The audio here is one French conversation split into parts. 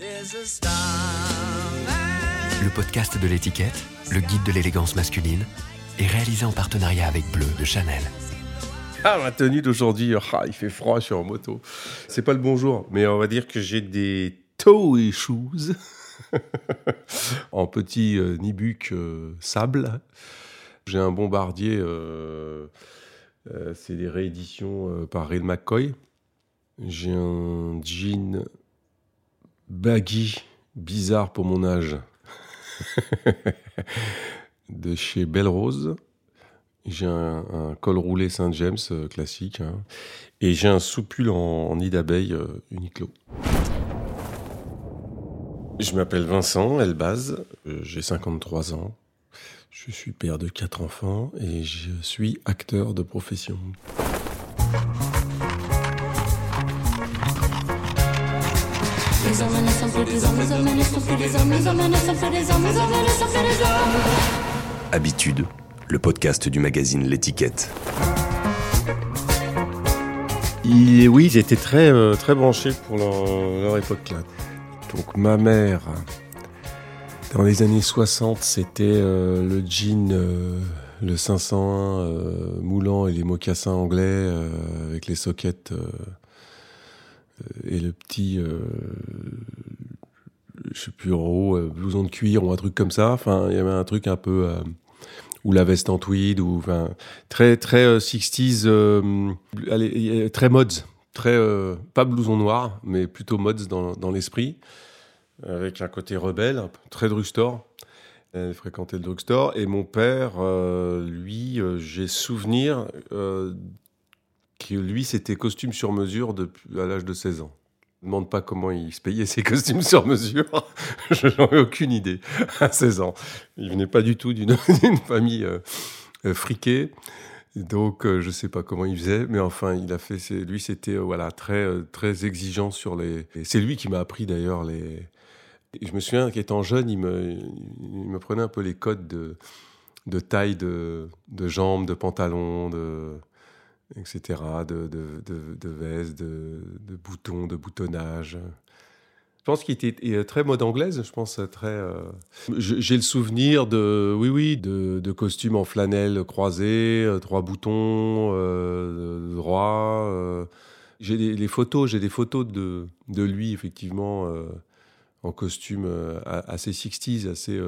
Le podcast de l'étiquette, le guide de l'élégance masculine, est réalisé en partenariat avec Bleu de Chanel. Ah, ma tenue d'aujourd'hui, ah, il fait froid, je suis en moto. C'est pas le bonjour, mais on va dire que j'ai des toe shoes en petit euh, nibuck euh, sable. J'ai un bombardier, euh, c'est des rééditions par Ray McCoy. J'ai un jean baggy, bizarre pour mon âge, de chez Belle Rose. J'ai un, col roulé Saint-James euh, classique. hein. Et j'ai un soupule en, en nid d'abeille euh, Uniqlo. Je m'appelle Vincent Elbaz, euh, j'ai 53 ans. Je suis père de quatre enfants et je suis acteur de profession. Habitude, le podcast du magazine L'étiquette. Oui, ils étaient très, euh, très branchés pour leur, leur époque. Là. Donc ma mère, dans les années 60, c'était euh, le jean, euh, le 501 euh, moulant et les mocassins anglais euh, avec les sockets euh, euh, et le petit, euh, je sais plus, en haut, euh, blouson de cuir ou un truc comme ça. Enfin, il y avait un truc un peu... euh, ou la veste en tweed, ou enfin, très très euh, 60s, euh, allez, euh, très mods, très euh, pas blouson noir, mais plutôt mods dans, l'esprit, avec un côté rebelle, très drugstore. Elle fréquentait le drugstore et mon père, euh, lui, euh, j'ai souvenir euh, lui c'était costume sur mesure depuis à l'âge de 16 ans. Je ne demande pas comment il se payait ses costumes sur mesure. Je n'en ai aucune idée à 16 ans. Il venait pas du tout d'une famille euh, euh, friquée. Donc, euh, je sais pas comment il faisait, mais enfin, il a fait. Lui, c'était voilà très très exigeant sur les. C'est lui qui m'a appris d'ailleurs les. Je me souviens qu'étant jeune, il me prenait un peu les codes de taille de jambes, de pantalons, de etc. De de de, de de, boutons, de boutonnage. Je pense qu'il était très mode anglaise, je pense très. euh, J'ai le souvenir de, oui, oui, de, costumes en flanelle croisés, euh, trois boutons euh, droits. euh. J'ai des photos, j'ai des photos de, de lui effectivement euh, en costume assez 60s, assez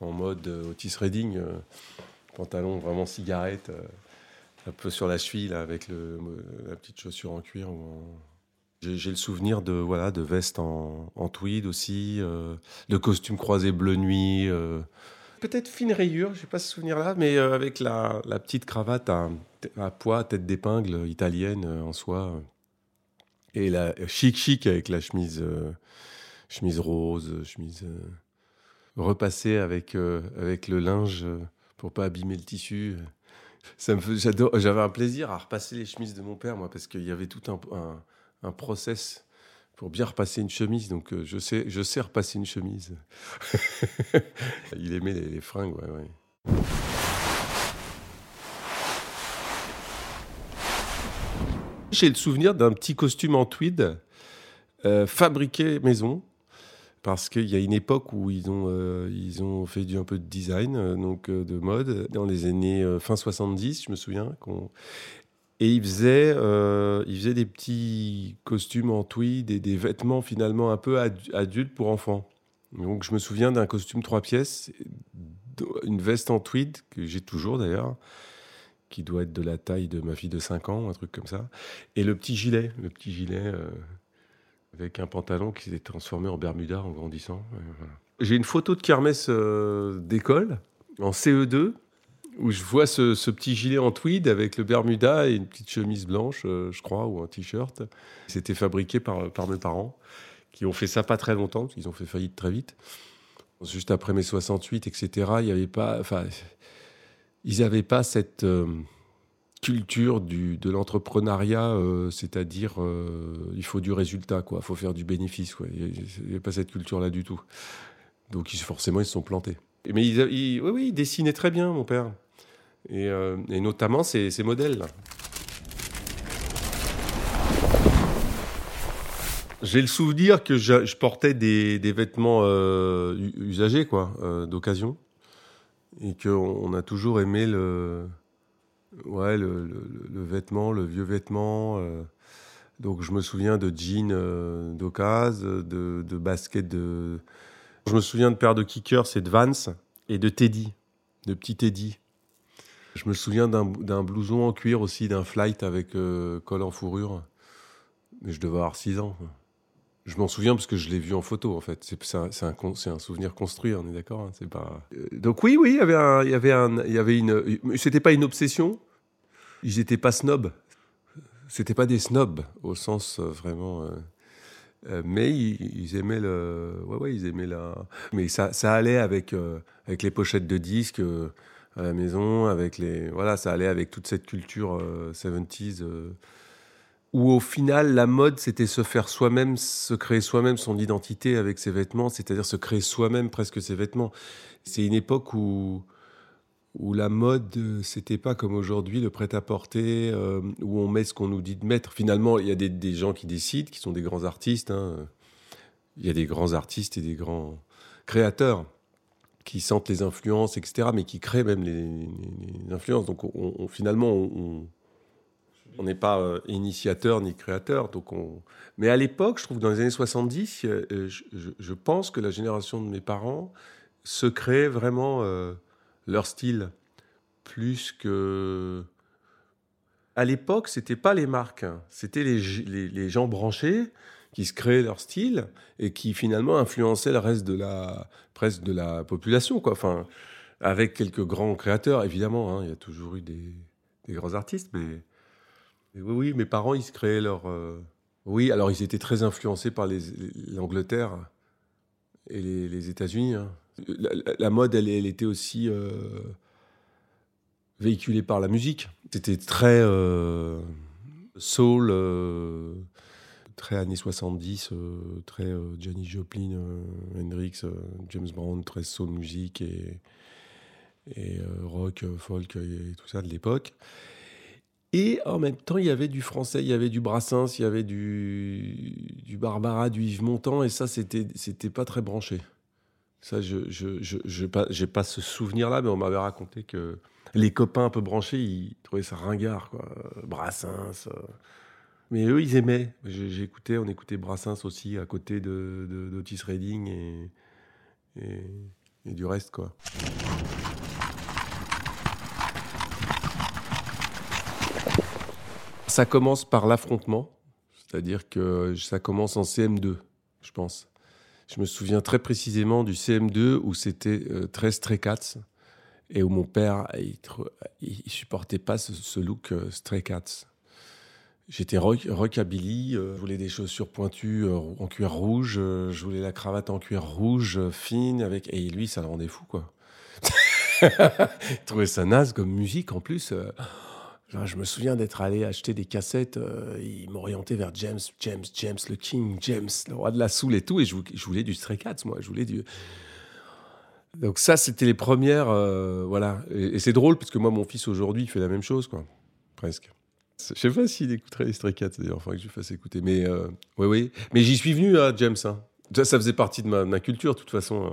en mode Otis Redding, pantalon vraiment cigarette, un peu sur la cheville là, avec la petite chaussure en cuir j'ai le souvenir de voilà de vestes en, tweed aussi, euh, de costumes croisés bleu nuit. euh. Peut-être fine rayure, j'ai pas ce souvenir-là, mais euh, avec la, petite cravate à, à pois, tête d'épingle italienne en soie. Et la chic chic avec la chemise, chemise rose, chemise repassée avec, avec le linge pour pas abîmer le tissu. Ça me J'avais un plaisir à repasser les chemises de mon père, moi, parce qu'il y avait tout un, process pour bien repasser une chemise. Donc, euh, je, sais, je sais repasser une chemise. Il aimait les, les fringues, ouais, ouais. J'ai le souvenir d'un petit costume en tweed euh, fabriqué maison. Parce qu'il y a une époque où ils ont, euh, ils ont fait du, un peu de design, euh, donc euh, de mode, dans les années fin 70, je me souviens. Et ils faisaient, ils faisaient des petits costumes en tweed et des vêtements finalement un peu ad- adultes pour enfants. Donc je me souviens d'un costume trois pièces, une veste en tweed, que j'ai toujours d'ailleurs, qui doit être de la taille de ma fille de 5 ans, un truc comme ça. Et le petit gilet, le petit gilet avec un pantalon qui s'est transformé en bermuda en grandissant. J'ai une photo de kermesse euh, d'école en CE2 où je vois ce, petit gilet en tweed avec le bermuda et une petite chemise blanche, euh, je crois, ou un t-shirt. C'était fabriqué par, mes parents qui ont fait ça pas très longtemps, parce qu'ils ont fait faillite très vite. Juste après mai 68, etc., il y avait pas. Enfin, ils n'avaient pas cette euh, culture du, de l'entrepreneuriat, euh, c'est-à-dire euh, il faut du résultat, quoi. Il faut faire du bénéfice, quoi. Il n'y avait pas cette culture-là du tout. Donc ils, forcément, ils se sont plantés. Mais oui, oui, ils dessinaient très bien, mon père. Et, euh, notamment ces, ces modèles-là. j'ai le souvenir que je, portais des, vêtements euh, usagés, quoi, d'occasion. Et qu'on a toujours aimé le, ouais, le, vêtement, le vieux vêtement. Euh. donc je me souviens de jeans d'occasion, de, de baskets de. Je me souviens de paires de kickers, c'est de Vans et de Teddy, de petits Teddy. Je me souviens d'un blouson en cuir aussi, d'un flight avec col en fourrure. Mais je devais avoir 6 ans. Je m'en souviens parce que je l'ai vu en photo, en fait. C'est un, souvenir construit, on est d'accord hein. Euh, donc oui, oui, il y avait un, il y une. C'était pas une obsession. Ils n'étaient pas snobs. C'était pas des snobs au sens euh, vraiment. Euh, mais ils, aimaient le. Ouais, ouais, ils aimaient la. Mais ça, ça allait avec avec les pochettes de disques à la maison, avec les. Voilà, ça allait avec toute cette culture 70s où au final la mode c'était se faire soi-même, se créer soi-même son identité avec ses vêtements, c'est-à-dire se créer soi-même presque ses vêtements. C'est une époque où où la mode c'était pas comme aujourd'hui le prêt-à-porter euh, où on met ce qu'on nous dit de mettre. Finalement, il y a des, gens qui décident, qui sont des grands artistes. Hein. Il y a des grands artistes et des grands créateurs qui sentent les influences, etc., mais qui créent même les, influences. Donc on, finalement, on n'est pas euh, initiateur ni créateur. Donc on... Mais à l'époque, je trouve dans les années 70, euh, euh, je, pense que la génération de mes parents se créait vraiment leur style plus que. À l'époque, c'était pas les marques, hein. c'était les, gens branchés qui se créaient leur style et qui finalement influençaient le reste de la presque de la population, quoi. Enfin, avec quelques grands créateurs, évidemment. Hein. il y a toujours eu des, des grands artistes, mais oui, mes parents, ils se créaient leur. Euh, oui, alors ils étaient très influencés par l'Angleterre et les, États-Unis. Hein. La, mode, elle, était aussi euh, véhiculée par la musique. C'était très euh, soul, très années 70, très Johnny Joplin, Hendrix, James Brown, très soul musique et rock, folk et tout ça de l'époque. Et en même temps, il y avait du français, il y avait du Brassens, il y avait du, du Barbara, du Yves Montand, et ça, c'était, c'était pas très branché. Ça, je je, je, je pas, j'ai pas ce souvenir-là, mais on m'avait raconté que les copains un peu branchés, ils trouvaient ça ringard, quoi. Brassens. Euh. Mais eux, ils aimaient. J'écoutais, on écoutait Brassens aussi à côté de, d'Otis Redding et, et du reste, quoi. Ça commence par l'affrontement, c'est-à-dire que ça commence en CM2, je pense. Je me souviens très précisément du CM2 où c'était euh, très Stray et où mon père, il, il supportait pas ce, look euh, Stray Cats. J'étais rockabilly, euh, je voulais des chaussures pointues en cuir rouge, je voulais la cravate en cuir rouge fine avec et lui ça le rendait fou quoi. il trouvait ça naze comme musique en plus je me souviens d'être allé acheter des cassettes. Euh, il m'orientait vers James, James, James, le King, James, le roi de la soul et tout. Et je, voulais du Stray Cats, moi. Je voulais. Donc, ça, c'était les premières. Euh, voilà. Et, c'est drôle, parce que moi, mon fils aujourd'hui, il fait la même chose, quoi. Presque. Je sais pas s'il écouterait les Stray Cats, d'ailleurs. Enfin, que je lui fasse écouter. Mais, euh, oui, oui. Mais j'y suis venu, à James. Hein. Ça, ça faisait partie de ma, culture, de toute façon.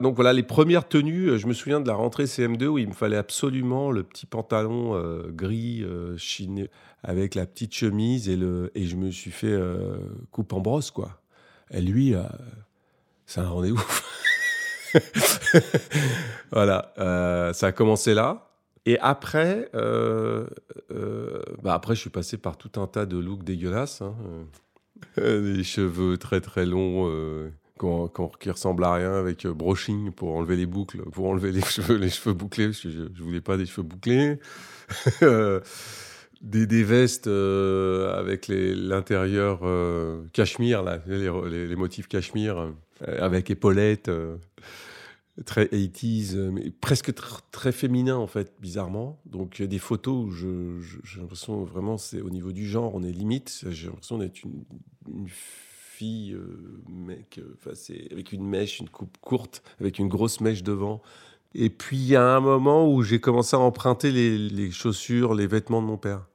Donc voilà, les premières tenues, euh, je me souviens de la rentrée CM2 où il me fallait absolument le petit pantalon euh, gris euh, chiné avec la petite chemise et, le, et je me suis fait coupe en brosse, quoi. Et lui, c'est un rendez-vous. voilà, ça a commencé là. Et après, bah après, je suis passé par tout un tas de looks dégueulasses. Hein. des cheveux très très longs qui ressemble à rien avec euh, brushing pour enlever les boucles, pour enlever les cheveux, les cheveux bouclés, parce que je, je voulais pas des cheveux bouclés. des, des, vestes euh, avec l'intérieur euh, cachemire, là, les, les, motifs cachemire, avec épaulettes, très 80s, mais presque très féminin en fait, bizarrement. Donc il y a des photos où j'ai l'impression vraiment, c'est au niveau du genre, on est limite. J'ai l'impression d'être une, une fille, euh, mec, euh, avec une mèche, une coupe courte, avec une grosse mèche devant. Et puis il y a un moment où j'ai commencé à emprunter les, chaussures, les vêtements de mon père.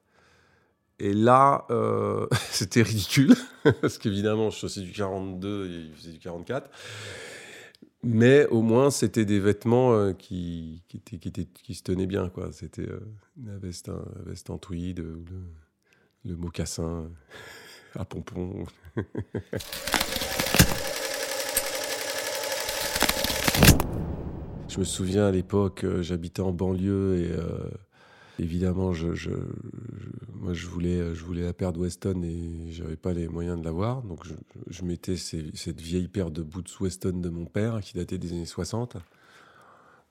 Et là, euh, c'était ridicule, parce qu'évidemment, je faisais du 42 et il faisait du 44. Mais au moins, c'était des vêtements qui, se tenaient bien. C'était la, veste, la veste en tweed, le mocassin à pompons. je me souviens à l'époque, j'habitais en banlieue et évidemment, je, moi, je voulais, je voulais la paire de Weston et j'avais pas les moyens de l'avoir. Donc, je, mettais cette vieille paire de boots Weston de mon père qui datait des années 60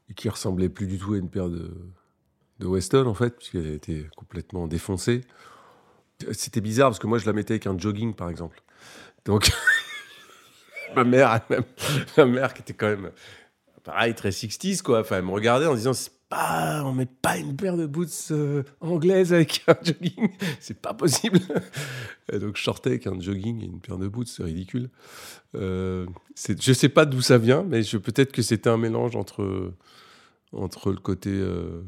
et qui ressemblait plus du tout à une paire de, de Weston, en fait, puisqu'elle était complètement défoncée. C'était bizarre parce que moi, je la mettais avec un jogging, par exemple. Donc, ma mère, ma mère qui était quand même, pareil, très 60s, quoi. Enfin, elle me regardait en disant pas, on met pas une paire de boots euh, anglaises avec un jogging, c'est pas possible. donc je sortais avec un jogging et une paire de boots, c'est ridicule. Euh, je sais pas d'où ça vient, mais peut-être que c'était un mélange entre entre le côté euh,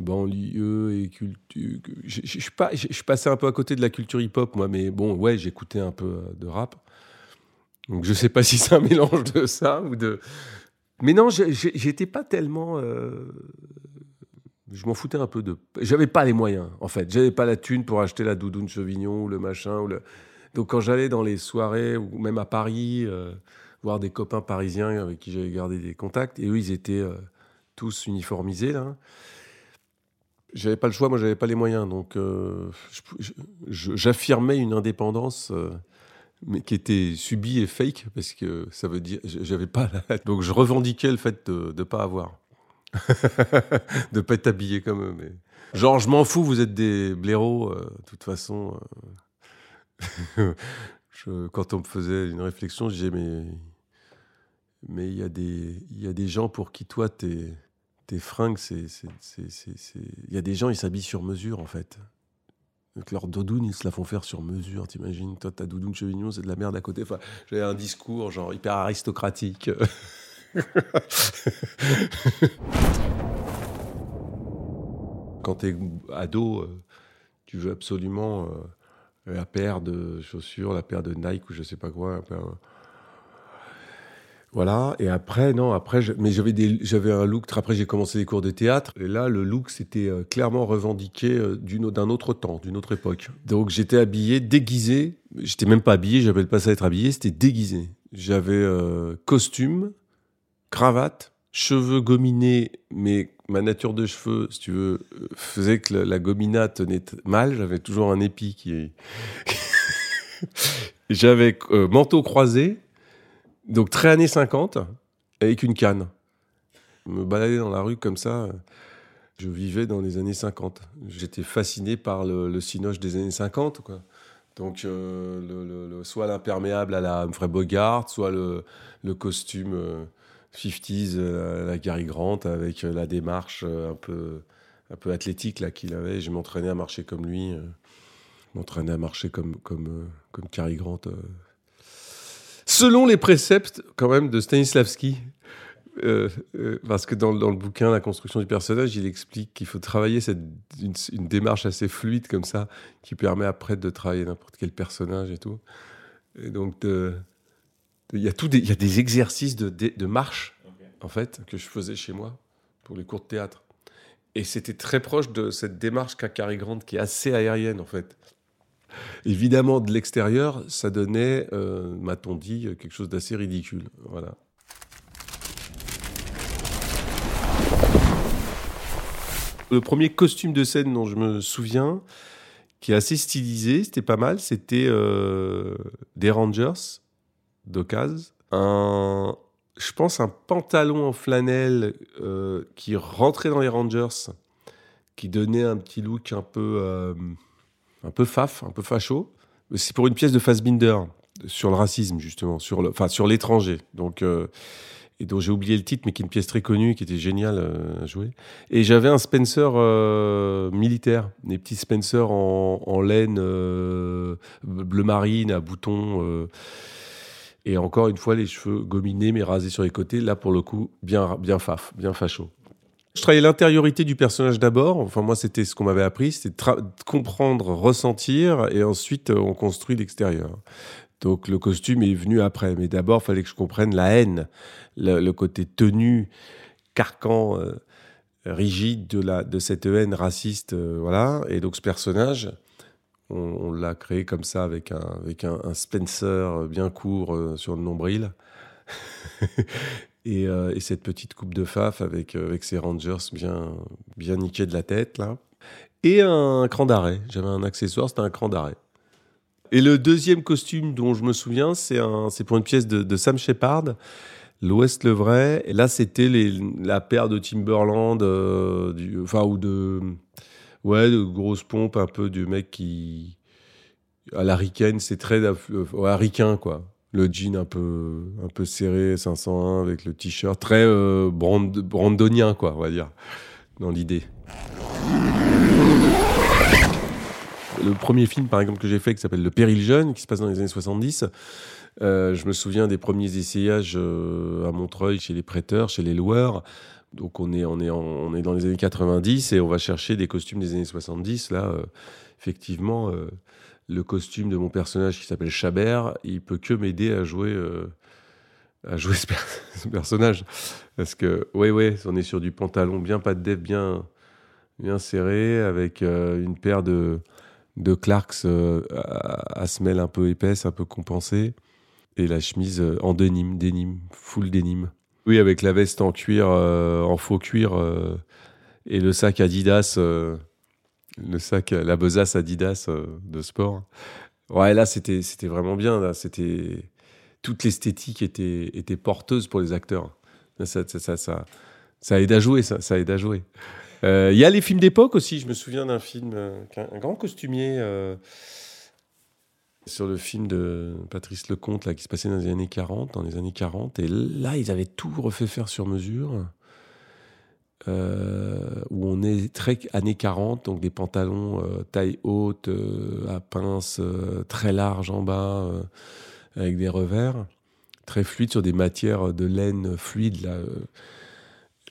banlieue et culture. Je, je, je, un peu à côté de la culture hip-hop, moi, mais bon, ouais, j'écoutais un peu de rap. Donc je sais pas si c'est un mélange de ça ou de mais non, j'étais pas tellement. Euh, je m'en foutais un peu de. J'avais pas les moyens, en fait. J'avais pas la thune pour acheter la doudoune Chevignon ou le machin. Ou le... Donc quand j'allais dans les soirées, ou même à Paris, euh, voir des copains parisiens avec qui j'avais gardé des contacts, et eux, ils étaient euh, tous uniformisés, là. J'avais pas le choix, moi, j'avais pas les moyens. Donc j'affirmais une indépendance mais qui était subi et fake parce que ça veut dire j'avais pas donc je revendiquais le fait de ne pas avoir de pas être habillé comme eux mais genre je m'en fous vous êtes des blaireaux euh, de toute façon euh. quand on me faisait une réflexion je disais mais mais il y a des il y a des gens pour qui toi tes tes fringues c'est il y a des gens ils s'habillent sur mesure en fait avec leur doudoune, ils se la font faire sur mesure, t'imagines Toi, ta doudoune chevignon, c'est de la merde à côté. Enfin, j'avais un discours genre hyper aristocratique. Quand t'es ado, euh, tu veux absolument euh, la paire de chaussures, la paire de Nike ou je sais pas quoi. Voilà, et après, non, après, mais j'avais, des, j'avais un look, après j'ai commencé les cours de théâtre, et là, le look, c'était euh, clairement revendiqué euh, d'un autre temps, d'une autre époque. Donc j'étais habillé, déguisé, j'étais même pas habillé, j'appelle pas ça être habillé, c'était déguisé. J'avais euh, costume, cravate, cheveux gominés, mais ma nature de cheveux, si tu veux, faisait que la, la gomina tenait mal, j'avais toujours un épi qui... j'avais manteau croisé, donc très années 50, avec une canne. me balader dans la rue comme ça, je vivais dans les années 50. J'étais fasciné par le, le cinoche des années 50, quoi. Donc, euh, soit l'imperméable à la Humphrey Bogart, soit le, costume 50s euh, à la Gary Grant, avec la démarche euh, un peu, un peu athlétique qu'il avait. Je m'entraînais à marcher comme lui. M'entraînais à marcher comme, comme, comme Cary Grant selon les préceptes quand même de Stanislavski. Euh, euh, parce que dans, dans, le bouquin La construction du personnage, il explique qu'il faut travailler cette, une, démarche assez fluide comme ça, qui permet après de travailler n'importe quel personnage et tout. Et donc, il y, a des, y a des exercices de, de, marche, en fait, que je faisais chez moi pour les cours de théâtre. Et c'était très proche de cette démarche qu'a Cary Grant, qui est assez aérienne, en fait. Évidemment, de l'extérieur, ça donnait, euh, m'a-t-on dit, quelque chose d'assez ridicule. Voilà. Le premier costume de scène dont je me souviens, qui est assez stylisé, c'était pas mal, c'était euh, des Rangers d'occasion. Un, je pense un pantalon en flanelle euh, qui rentrait dans les Rangers, qui donnait un petit look un peu un peu faf, un peu facho. C'est pour une pièce de Fassbinder sur le racisme justement, sur le, enfin sur l'étranger. Donc euh, et dont j'ai oublié le titre, mais qui est une pièce très connue, qui était géniale euh, à jouer. Et j'avais un Spencer euh, militaire, des petits Spencer en, laine bleu marine à boutons. et encore une fois, les cheveux gominés mais rasés sur les côtés. Là, pour le coup, bien, bien faf, bien facho. Je travaillais l'intériorité du personnage d'abord. Enfin, moi, c'était ce qu'on m'avait appris, de comprendre, ressentir, et ensuite, on construit l'extérieur. Donc, le costume est venu après. Mais d'abord, il fallait que je comprenne la haine, le, côté tenu, carcan, euh, rigide de, la, de cette haine raciste. Euh, voilà. Et donc, ce personnage, on, l'a créé comme ça, avec un, avec un, Spencer bien court euh, sur le nombril. et, et, cette petite coupe de faf avec, avec ses rangers bien, bien niqués de la tête, là. Et un cran d'arrêt. J'avais un accessoire, c'était un cran d'arrêt. Et le deuxième costume dont je me souviens, c'est pour une pièce de, Sam Shepard, L'Ouest le vrai. Et là, c'était la paire de Timberland, euh, enfin, ou de. Ouais, de grosses pompes, un peu du mec qui. À l'aricaine, c'est très. Euh, quoi. Le jean un peu, un peu serré, 501, avec le t-shirt. Très euh, brandonien, quoi, on va dire, dans l'idée le premier film, par exemple, que j'ai fait, qui s'appelle Le Péril Jeune, qui se passe dans les années 70, euh, je me souviens des premiers essayages euh, à Montreuil, chez les prêteurs, chez les loueurs. Donc on est, on, est on est dans les années 90 et on va chercher des costumes des années 70. Là, effectivement, le costume de mon personnage qui s'appelle Chabert, il peut que m'aider à jouer, à jouer ce, personnage. Parce que, ouais, ouais, on est sur du pantalon bien pas de bien, bien serré, avec une paire de, de Clarks euh, à, semelle un peu épaisse, un peu compensée, et la chemise euh, en denim, denim, full denim. Oui, avec la veste en cuir, euh, en faux cuir, et le sac Adidas, le sac, la besace Adidas de sport. Ouais, là, c'était, vraiment bien. C'était toute l'esthétique était, était porteuse pour les acteurs. Ça, ça, ça, ça, aide à jouer, ça, ça aide à jouer. Il euh, y a les films d'époque aussi. Je me souviens d'un film, euh, un grand costumier euh, sur le film de Patrice Lecomte là, qui se passait dans les années 40, dans les années 40. Et là, ils avaient tout refait faire sur mesure. Où on est très années 40, donc des pantalons taille haute, à pince, très larges en bas, avec des revers, très fluides sur des matières de laine fluide,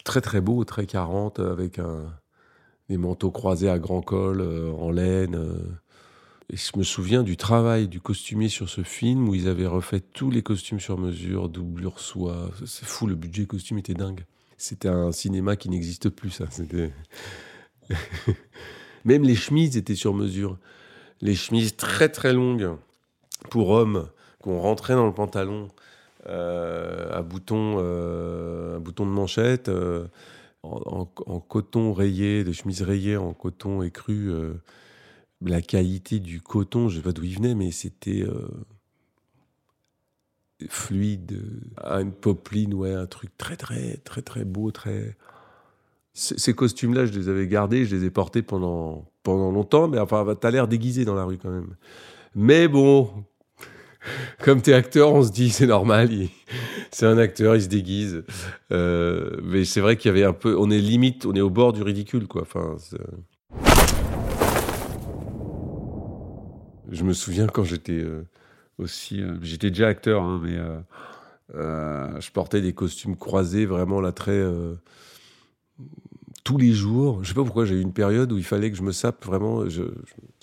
très très beau, très 40, avec des manteaux croisés à grand col, euh, en laine. Euh. Et je me souviens du travail du costumier sur ce film où ils avaient refait tous les costumes sur mesure, doublure soie. C'est fou, le budget costume était dingue. C'était un cinéma qui n'existe plus, ça. Même les chemises étaient sur mesure. Les chemises très très longues pour hommes qu'on rentrait dans le pantalon euh, à bouton, euh, de manchette, euh, en, coton rayé, des chemises rayées en coton écru. la qualité du coton, je ne sais pas d'où il venait, mais c'était fluide, une popeline, ouais, un truc très très très très beau, très. Ces costumes-là, je les avais gardés, je les ai portés pendant pendant longtemps, mais enfin, t'as l'air déguisé dans la rue quand même. Mais bon, comme t'es acteur, on se dit c'est normal, c'est un acteur, il se déguise. Euh, mais c'est vrai qu'il y avait un peu, on est limite, on est au bord du ridicule, quoi. Enfin, je me souviens quand j'étais euh, aussi, euh, j'étais déjà acteur, hein, mais je portais des costumes croisés, vraiment là très tous les jours. Je sais pas pourquoi j'ai eu une période où il fallait que je me sape vraiment.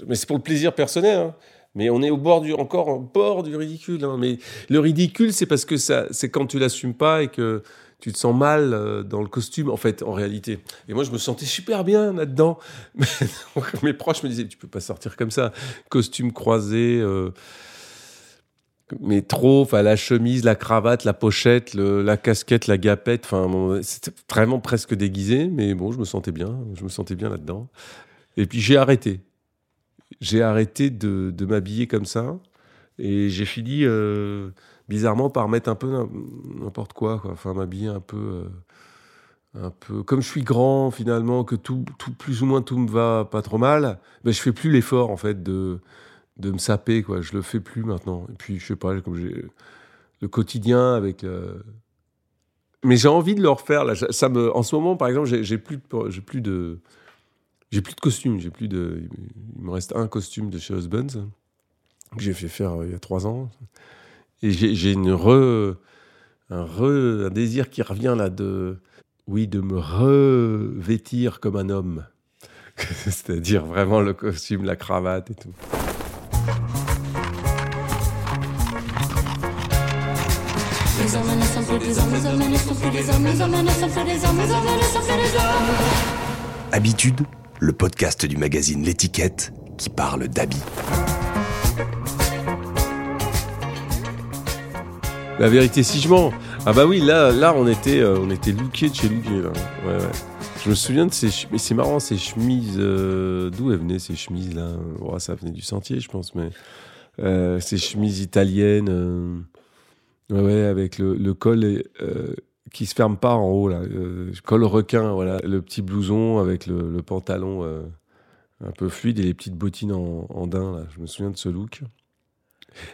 Mais c'est pour le plaisir personnel. Hein. Mais on est au bord du, encore au bord du ridicule. Hein. Mais le ridicule, c'est parce que c'est quand tu l'assumes pas et que tu te sens mal euh, dans le costume, en fait, en réalité. Et moi, je me sentais super bien là-dedans. mes proches me disaient, tu peux pas sortir comme ça. Costume croisé, euh, mais trop, la chemise, la cravate, la pochette, la casquette, la gapette, c'était vraiment presque déguisé, mais bon, je me sentais bien, je me sentais bien là-dedans. Et puis j'ai arrêté j'ai arrêté de, m'habiller comme ça. Et j'ai fini euh, bizarrement par mettre un peu n'importe quoi, quoi, Enfin, m'habiller un peu. Euh, un peu. Comme je suis grand, finalement, que tout, tout, plus ou moins tout me va pas trop mal, ben, je fais plus l'effort, en fait, de, de me saper, quoi. Je le fais plus maintenant. Et puis, je sais pas, comme j'ai. Le quotidien avec. Euh, mais j'ai envie de le refaire. Là. Ça me, en ce moment, par exemple, j'ai plus, j'ai plus de. J'ai plus de costumes, j'ai plus de. Il me reste un costume de chez Husbands que j'ai fait faire euh, il y a trois ans. Et j'ai une re, un re, un désir qui revient là de oui, de me revêtir comme un homme. C'est-à-dire vraiment le costume, la cravate et tout. Habitude, le podcast du magazine L'étiquette qui parle d'habits. La vérité, si je mens. Ah bah oui, là, là on était, euh, on était looké de chez looké. Ouais, ouais. Je me souviens de ces, mais c'est marrant ces chemises. euh, D'où elles venaient ces chemises là Oh, Ça venait du sentier, je pense, mais euh, ces chemises italiennes. Ouais, avec le, col euh, qui se ferme pas en haut là, euh, col requin, voilà, le petit blouson avec le, pantalon euh, un peu fluide et les petites bottines en, en daim. Je me souviens de ce look.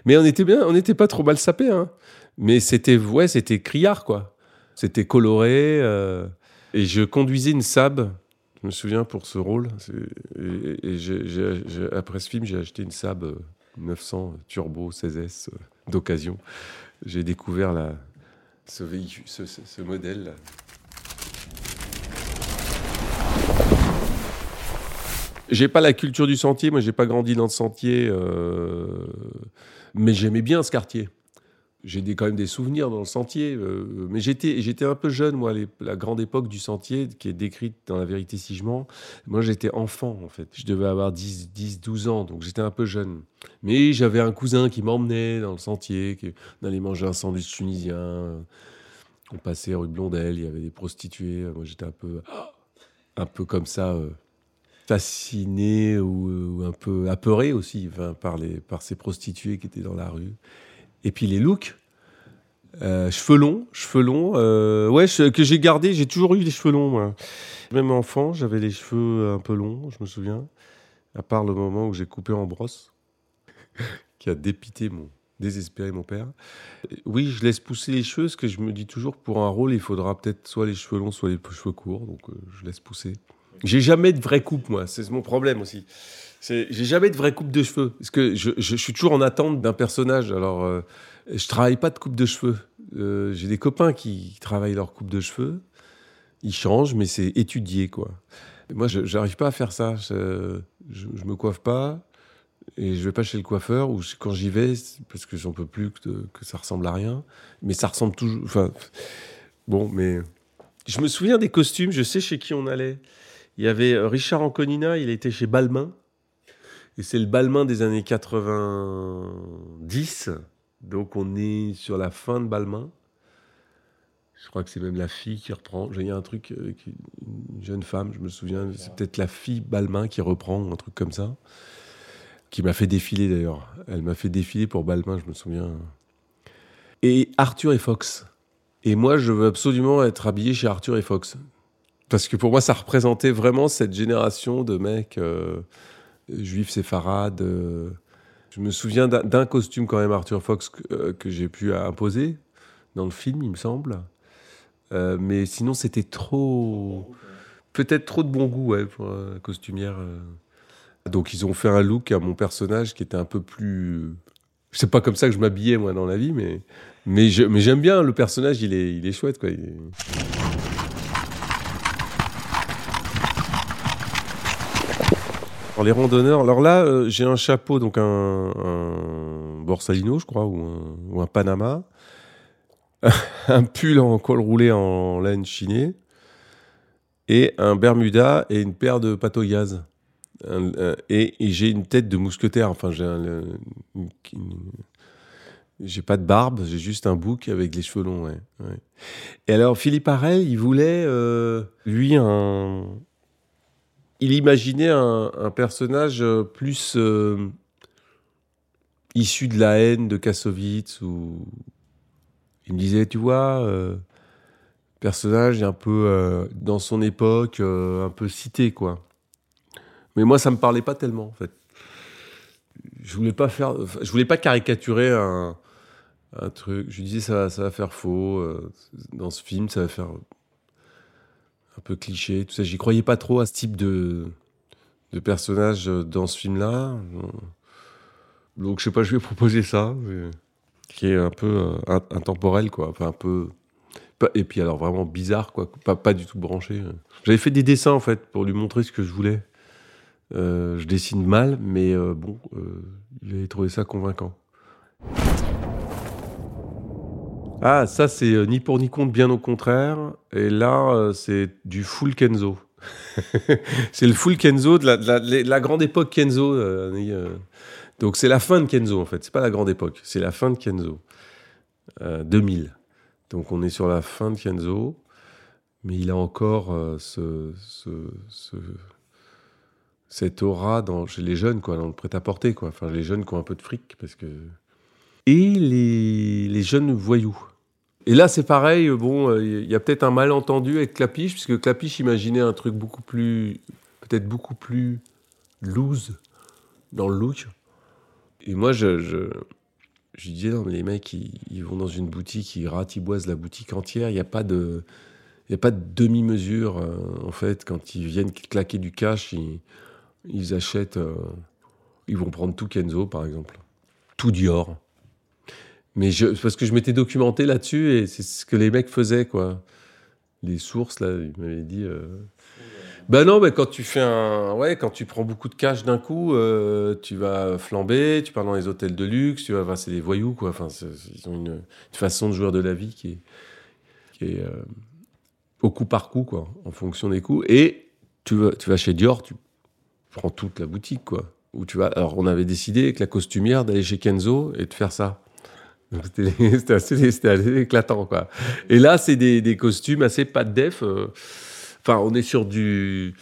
Mais on était bien, on n'était pas trop mal sapés, hein. Mais c'était, ouais, c'était criard quoi. C'était coloré euh, et je conduisais une Saab. Je me souviens pour ce rôle. Et, et après ce film, j'ai acheté une euh, 900 Turbo 16S euh, d'occasion. J'ai découvert la, ce modèle. -là. J'ai pas la culture du sentier, moi j'ai pas grandi dans le sentier, euh, mais j'aimais bien ce quartier. J'ai quand même des souvenirs dans le sentier, euh, mais j'étais un peu jeune, moi, la grande époque du sentier qui est décrite dans La vérité si je mens. Moi j'étais enfant en fait, je devais avoir 10, 10 12 ans, donc j'étais un peu jeune. Mais j'avais un cousin qui m'emmenait dans le sentier, qui, on allait manger un sandwich tunisien, on passait rue Blondel, il y avait des prostituées, moi j'étais un peu, un peu comme ça. euh, fasciné ou, un peu apeuré aussi par, les, par ces prostituées qui étaient dans la rue. Et puis les looks, euh, cheveux longs, cheveux longs, euh, ouais, que j'ai gardé, j'ai toujours eu des cheveux longs. Même enfant, j'avais les cheveux un peu longs, je me souviens, à part le moment où j'ai coupé en brosse, qui a dépité mon, désespéré mon père. Oui, je laisse pousser les cheveux, parce que je me dis toujours, pour un rôle, il faudra peut-être soit les cheveux longs, soit les cheveux courts, donc euh, je laisse pousser. J'ai jamais de vraie coupe, moi. C'est mon problème aussi. J'ai jamais de vraie coupe de cheveux. Parce que je, suis toujours en attente d'un personnage. Alors, euh, je travaille pas de coupe de cheveux. Euh, J'ai des copains qui travaillent leur coupe de cheveux. Ils changent, mais c'est étudié, quoi. Moi, je j'arrive pas à faire ça. Je, je, me coiffe pas. Et je vais pas chez le coiffeur. Ou quand j'y vais, parce que j'en peux plus que, que ça ressemble à rien. Mais ça ressemble toujours. Enfin, bon, mais. Je me souviens des costumes. Je sais chez qui on allait. Il y avait euh, Richard Anconina, il était chez Balmain. Et c'est le Balmain des années 90. Donc on est sur la fin de Balmain. Je crois que c'est même la fille qui reprend. Il y a un truc, euh, une jeune femme, je me souviens, c'est peut-être la fille Balmain qui reprend, ou un truc comme ça. Qui m'a fait défiler d'ailleurs. Elle m'a fait défiler pour Balmain, je me souviens. Et Arthur et Fox. Et moi, je veux absolument être habillé chez Arthur et Fox. Parce que pour moi, ça représentait vraiment cette génération de mecs euh, juifs séfarades. euh. Je me souviens d'un- costume quand même, Arthur Fox, que, euh, que j'ai pu imposer dans le film, il me semble. Euh, mais sinon, c'était trop... Peut-être trop de bon goût ouais, pour euh, costumière. Donc, ils ont fait un look à mon personnage qui était un peu plus... C'est pas comme ça que je m'habillais, moi, dans la vie, mais, mais, j'aime bien le personnage, il est, il est chouette, quoi. Les randonneurs, alors là, euh, j'ai un chapeau, donc un, un Borsalino, je crois, ou un, Panama, un pull en col roulé en laine chinée, et un Bermuda et une paire de gaz. Un- un- et et j'ai une tête de mousquetaire, enfin, j'ai un- j'ai pas de barbe, j'ai juste un bouc avec les cheveux longs, ouais. Et alors, Philippe Arel, il voulait, euh, lui, un, il imaginait un, personnage euh, plus euh, issu de la haine de Kassovitz ou il me disait tu vois euh, personnage un peu dans son époque un peu cité quoi. Mais moi ça me parlait pas tellement je voulais pas faire je voulais pas caricaturer un, truc. Je disais ça, ça va faire faux dans ce film ça va faire un peu cliché, tout ça. J'y croyais pas trop à ce type de, de personnage euh, dans ce film-là. Donc, je sais pas, je lui ai proposé ça, mais- qui est un peu euh, in- intemporel, quoi. Enfin, un peu Et puis alors vraiment bizarre, quoi, pas, du tout branché. J'avais fait des dessins en fait pour lui montrer ce que je voulais. Euh, je dessine mal, mais euh, bon, euh, il avait trouvé ça convaincant. Ah, ça c'est ni pour ni contre, bien au contraire. Et là, c'est du full Kenzo. c'est le full Kenzo de la, grande époque Kenzo. donc c'est la fin de Kenzo en fait. C'est pas la grande époque, c'est la fin de Kenzo. 2000. Donc on est sur la fin de Kenzo, mais il a encore ce, cette aura dans, chez les jeunes, quoi, dans le prêt-à-porter. Enfin, les jeunes qui ont un peu de fric, parce que. Et les jeunes voyous. Et là, c'est pareil, bon, il y a peut-être un malentendu avec Clapiche, puisque Clapiche imaginait un truc beaucoup plus. peut-être beaucoup plus loose dans le look. Et moi, je, je, je disais, non, mais les mecs, ils, vont dans une boutique, ils ratiboisent la boutique entière, il n'y a pas de. Il a pas de demi-mesure, euh, en fait, quand ils viennent claquer du cash, ils, achètent. Euh, ils vont prendre tout Kenzo, par exemple. Tout Dior. Mais je, parce que je m'étais documenté là-dessus et c'est ce que les mecs faisaient, quoi. Les sources, là, ils m'avaient dit. Euh... Ben non, mais quand tu fais un. Ouais, quand tu prends beaucoup de cash d'un coup, euh, tu vas flamber, tu pars dans les hôtels de luxe, tu vas. Enfin, c'est des voyous, quoi. Enfin, ils ont une, façon de jouer de la vie qui est. Euh, au coup par coup, quoi, en fonction des coups. Et tu vas, tu vas chez Dior, tu prends toute la boutique, quoi. Où tu vas. Alors, on avait décidé avec la costumière d'aller chez Kenzo et de faire ça. C'était assez, éclatant, quoi. Et là, c'est des, costumes assez pas de def. Euh, enfin, on est sur du,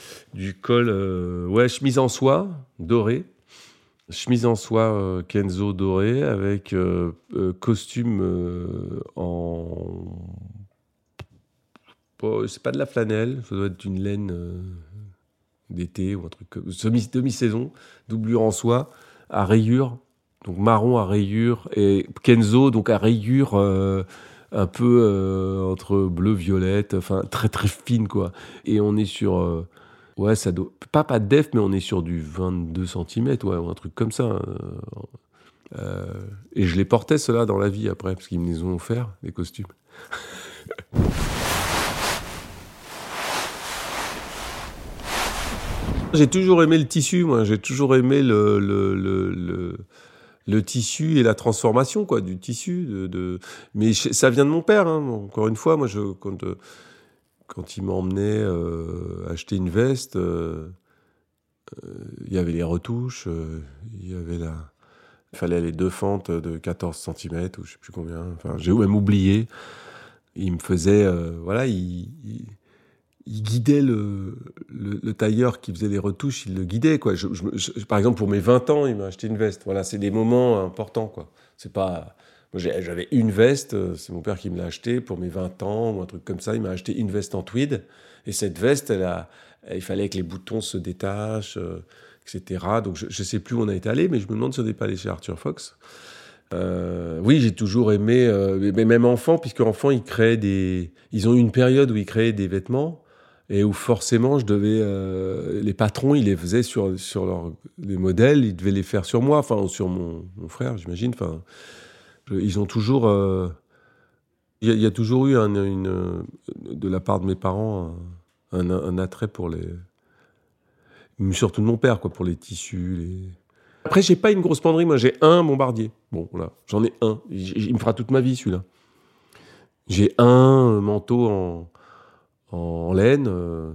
col, euh, ouais, chemise en soie, dorée. Chemise en soie euh, Kenzo doré avec costume en. c'est pas de la flanelle, ça doit être une laine d'été ou un truc demi-saison, doublure en soie, à rayures, donc marron à rayures, et Kenzo, donc à rayures euh, un peu euh, entre bleu, violette, enfin très très fine quoi. Et on est sur, euh, ouais, ça doit, pas pas de def, mais on est sur du 22 cm, ouais, ou un truc comme ça. et je les portais cela dans la vie après, parce qu'ils me les ont offert, les costumes. J'ai toujours aimé le tissu, moi. J'ai toujours aimé le, le, le, tissu et la transformation quoi, du tissu. De, Mais ça vient de mon père, hein. encore une fois. Moi, je, quand, euh, quand il m'emmenait euh, acheter une veste, euh, il y avait les retouches, il y avait la... Fallait les deux fentes de 14 cm ou je sais plus combien. Enfin, j'ai même oublié. Il me faisait... voilà, il il guidait le, le, tailleur qui faisait les retouches, il le guidait. Quoi. Par exemple, pour mes 20 ans, il m'a acheté une veste. Voilà, c'est des moments importants. Quoi. C'est pas... J'avais une veste, euh, c'est mon père qui me l'a acheté pour mes 20 ans ou un truc comme ça. Il m'a acheté une veste en tweed. Et cette veste, elle il fallait que les boutons se détachent, euh, etc. Donc je ne sais plus où on a été allé, mais je me demande si on n'est pas allé chez Arthur Fox. Euh, oui, j'ai toujours aimé, mais même enfant, puisque enfant, ils créaient des, ils ont eu une période où ils créaient des vêtements et où forcément je devais euh, les patrons ils les faisaient sur sur leurs les modèles ils devaient les faire sur moi enfin sur mon, mon frère j'imagine enfin ils ont toujours euh, il y, a toujours eu de la part de mes parents un, attrait pour les surtout de mon père quoi pour les tissus les après j'ai pas une grosse penderie moi j'ai un bombardier. Bon voilà j'en ai un. Il me fera toute ma vie celui-là. J'ai un manteau en en laine. Euh,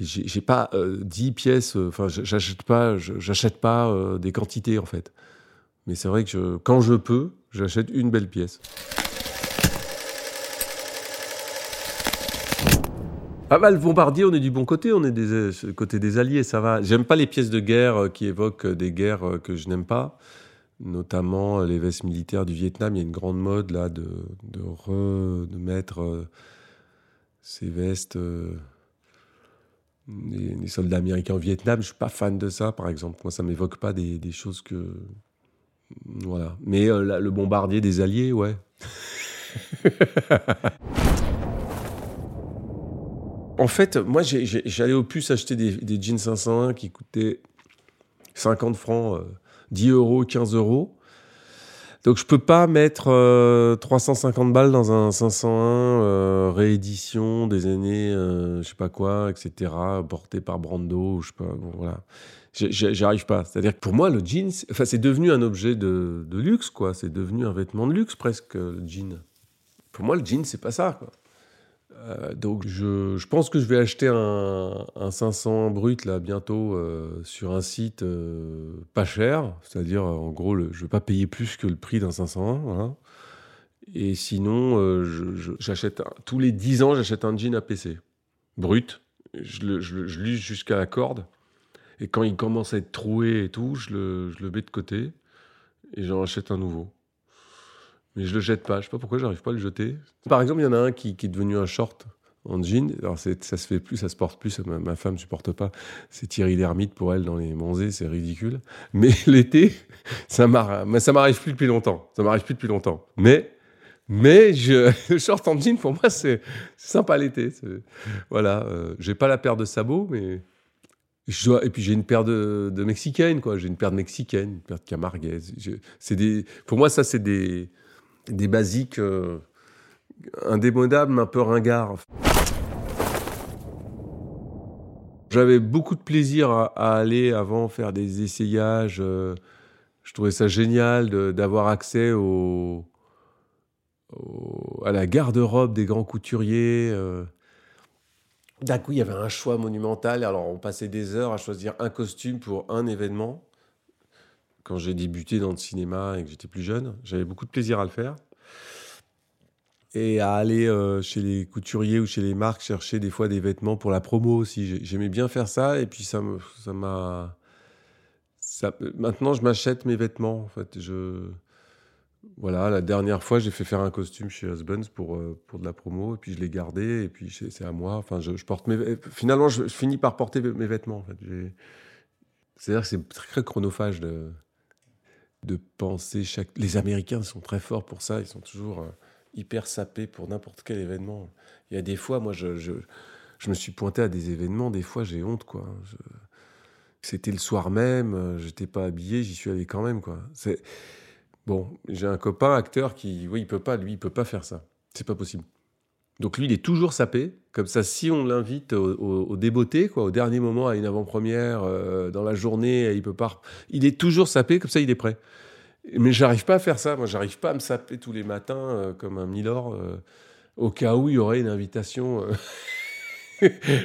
j'ai pas euh, dix 10 pièces, euh, enfin, j'achète pas, j'achète pas des quantités en fait. Mais c'est vrai que quand je peux, j'achète une belle pièce. Bah, le bombardier, on est du bon côté, on est des côté des alliés, ça va. J'aime pas les pièces de guerre qui évoquent des guerres que je n'aime pas, notamment les vestes militaires du Vietnam. Il y a une grande mode là de, de, re, de mettre ces vestes euh, des, soldats américains au Vietnam. Je suis pas fan de ça, par exemple. Moi, ça m'évoque pas des, choses que voilà. Mais euh, le bombardier des Alliés, ouais. en fait, moi, j'allais au plus acheter des, des, jeans 501 qui coûtaient 50 francs, 10 euh, euros, 15 euros. Donc je peux pas mettre 350 balles dans un 501 réédition des années, je sais pas quoi, etc. porté par Brando, je sais pas. Bon voilà. J'y arrive pas. C'est-à-dire que pour moi, le jean, enfin, c'est devenu un objet de, de luxe, quoi. C'est devenu un vêtement de luxe presque, le jean. Pour moi, le jean, c'est pas ça, quoi. Euh, donc je, pense que je vais acheter un, un 500 brut là bientôt euh, sur un site euh, pas cher, c'est-à-dire en gros le, je vais pas payer plus que le prix d'un 501. Voilà. Et sinon, j'achète tous les 10 ans j'achète un jean APC brut, je, je l'use jusqu'à la corde. Et quand il commence à être troué et tout, je le, je le mets de côté et j'en achète un nouveau. Mais je le jette pas. Je sais pas pourquoi j'arrive pas à le jeter. Par exemple, il y en a un qui, est devenu un short en jean. Alors ça se fait plus, ça se porte plus. Ma, ma femme supporte pas. C'est Thierry Lhermitte pour elle dans les Monzés, c'est ridicule. Mais l'été, ça m'arrive. ça m'arrive plus depuis longtemps. Ça m'arrive plus depuis longtemps. Mais mais je, le short en jean pour moi c'est sympa l'été. Voilà, euh, j'ai pas la paire de sabots, mais et puis j'ai une paire de, de mexicaines, quoi. J'ai une paire de mexicaines, une paire de camarguaises. C'est des, pour moi, ça, c'est des, des basiques euh, indémodables, un peu ringards. J'avais beaucoup de plaisir à, aller avant faire des essayages. Euh, je trouvais ça génial d'avoir accès à la garde-robe des grands couturiers. Euh, d'un coup, il y avait un choix monumental. Alors, on passait des heures à choisir un costume pour un événement. Quand j'ai débuté dans le cinéma et que j'étais plus jeune, j'avais beaucoup de plaisir à le faire. Et à aller euh, chez les couturiers ou chez les marques chercher des fois des vêtements pour la promo aussi. J'aimais bien faire ça. Et puis, ça m'a. Ça, maintenant, je m'achète mes vêtements. En fait, je voilà, la dernière fois, j'ai fait faire un costume chez Husbands pour, euh, pour de la promo, et puis je l'ai gardé, et puis c'est à moi. Enfin, je, porte mes, finalement, je, finis par porter mes vêtements. C'est-à-dire que c'est très chronophage de, de penser chaque. Les Américains sont très forts pour ça, ils sont toujours euh, hyper sapés pour n'importe quel événement. Il y a des fois, moi, je, je, je, me suis pointé à des événements, des fois, j'ai honte, quoi. C'était le soir même, euh, j'étais pas habillé, j'y suis allé quand même, quoi. Bon, j'ai un copain acteur qui, oui, il peut pas, lui, il peut pas faire ça. C'est pas possible. Donc lui, il est toujours sapé. Comme ça, si on l'invite au, au, débeauté, quoi, au dernier moment, à une avant-première, euh, dans la journée, il peut pas. Il est toujours sapé. Comme ça, il est prêt. Mais j'arrive pas à faire ça. Moi, j'arrive pas à me saper tous les matins euh, comme un milord, euh, au cas où il y aurait une invitation.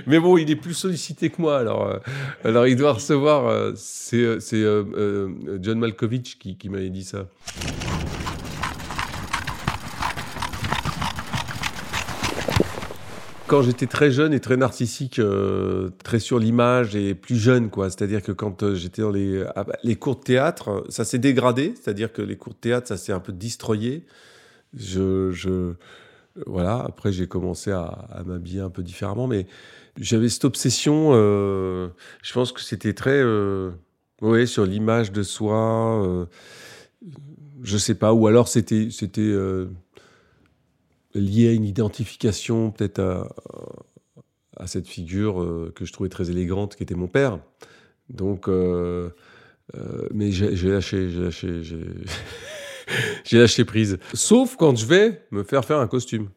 mais bon, il est plus sollicité que moi, alors, alors il doit recevoir. C'est John Malkovich qui, qui m'avait dit ça. Quand j'étais très jeune et très narcissique, très sur l'image et plus jeune, quoi. C'est-à-dire que quand j'étais dans les, ah, bah, les cours de théâtre, ça s'est dégradé. C'est-à-dire que les cours de théâtre, ça s'est un peu destroyé. Je, voilà, après j'ai commencé à, m'habiller un peu différemment, mais j'avais cette obsession, euh, je pense que c'était très, euh, sur l'image de soi, euh, je sais pas, ou alors c'était, euh, lié à une identification peut-être à, à, cette figure que je trouvais très élégante, qui était mon père. Donc, mais j'ai lâché, j'ai lâché, j'ai... lâché prise. Sauf quand je vais me faire faire un costume.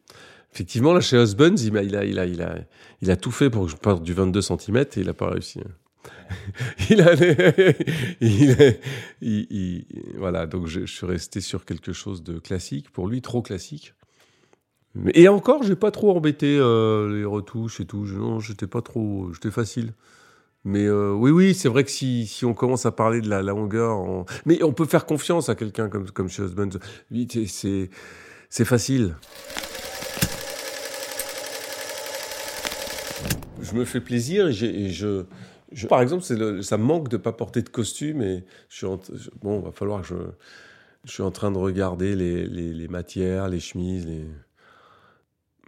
Effectivement, là, chez Husbands, il a, il a, il a, il a, tout fait pour que je parte du 22 cm et il n'a pas réussi. il a, il, il, voilà, donc je, je, suis resté sur quelque chose de classique. Pour lui, trop classique. Et encore, j'ai pas trop embêté euh, les retouches et tout. Non, j'étais pas trop, j'étais facile. Mais euh, oui, oui, c'est vrai que si, on commence à parler de la, longueur, mais on peut faire confiance à quelqu'un comme, comme chez Husbands. Oui, c'est, facile. Je me fais plaisir je, je, par exemple, le, ça me manque de pas porter de costume et je bon, va falloir que je, je suis en train de regarder les, les, les matières, les chemises, les...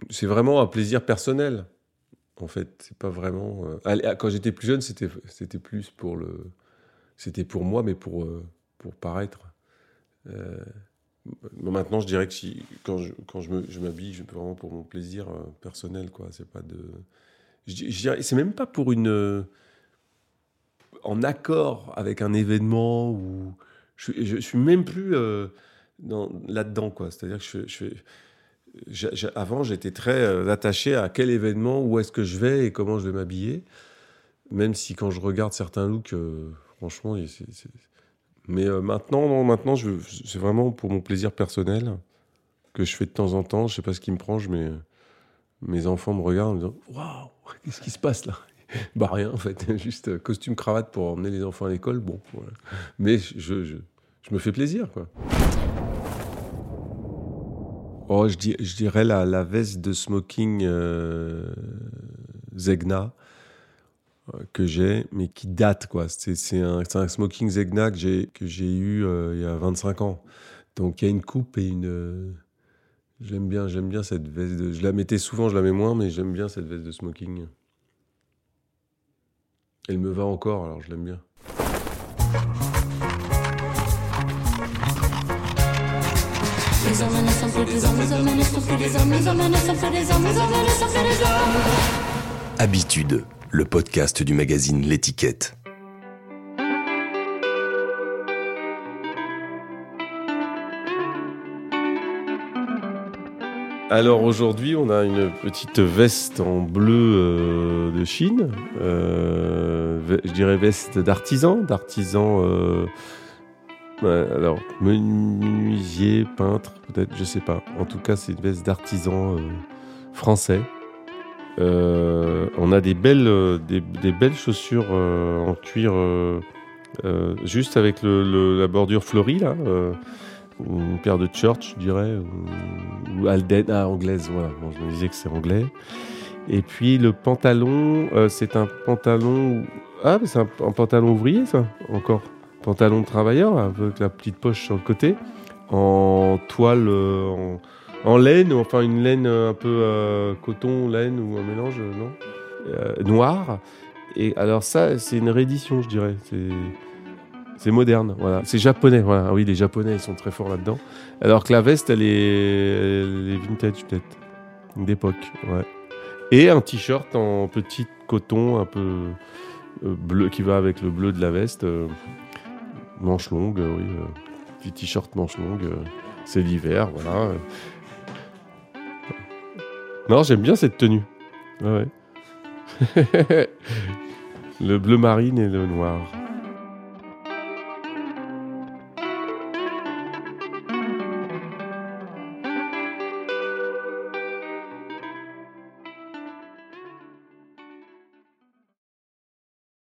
c'est vraiment un plaisir personnel en fait. C'est pas vraiment. Euh, quand j'étais plus jeune, c'était c'était plus pour le, c'était pour moi, mais pour euh, pour paraître. Euh, maintenant, je dirais que si quand je quand je je m'habille, je vraiment pour mon plaisir personnel, quoi. C'est pas de. Je, c'est même pas pour une. en accord avec un événement ou je, je suis même plus là-dedans, quoi. C'est-à-dire que je, je avant, j'étais très euh, attaché à quel événement, où est-ce que je vais et comment je vais m'habiller. Même si quand je regarde certains looks, euh, franchement, c'est. Mais euh, maintenant, non, maintenant, c'est vraiment pour mon plaisir personnel que je fais de temps en temps. Je sais pas ce qui me prend, mais mes enfants me regardent en me disant Waouh, qu'est-ce qui se passe là? Bah rien en fait, juste costume cravate pour emmener les enfants à l'école. Bon, mais je, je, je, me fais plaisir quoi. Oh, je, je dirais la, veste de smoking euh, Zegna euh, que j'ai, mais qui date quoi. C'est un, un, smoking Zegna que j'ai eu euh, il y a 25 ans. Donc il y a une coupe et une J'aime bien, bien cette veste. Je la mettais souvent, je la mets moins, mais j'aime bien cette veste de smoking. Elle me va encore, alors je l'aime bien. Habitude, le podcast du magazine L'étiquette. Alors aujourd'hui, on a une petite veste en bleu euh, de Chine. Euh, je dirais veste d'artisan, d'artisan. Euh, alors menuisier, peintre, peut-être, je sais pas. En tout cas, c'est une veste d'artisan français. on a des belles, des, belles chaussures en cuir, juste avec la bordure fleurie là une paire de church, je dirais, ou, Alden, ah, anglaise, voilà. je me disais que c'est anglais. Et puis le pantalon, euh, c'est un pantalon. Ah, c'est un, pantalon ouvrier, ça, encore? Pantalon de travailleur, avec la petite poche sur le côté, en toile, euh, en, laine, enfin une laine un peu euh, coton, laine ou un mélange, non Noir. Et alors, ça, c'est une réédition, je dirais. C'est. Moderne, voilà. C'est japonais. Ah oui, les japonais, ils sont très forts là-dedans. Alors que la veste, elle est, vintage, peut-être. D'époque, ouais. Et un t-shirt en petit coton, un peu euh, bleu, qui va avec le bleu de la veste. Euh, manche longue, oui. Euh, petit t-shirt manche longue. c'est l'hiver, voilà. Non, j'aime bien cette tenue. Ouais. le bleu marine et le noir.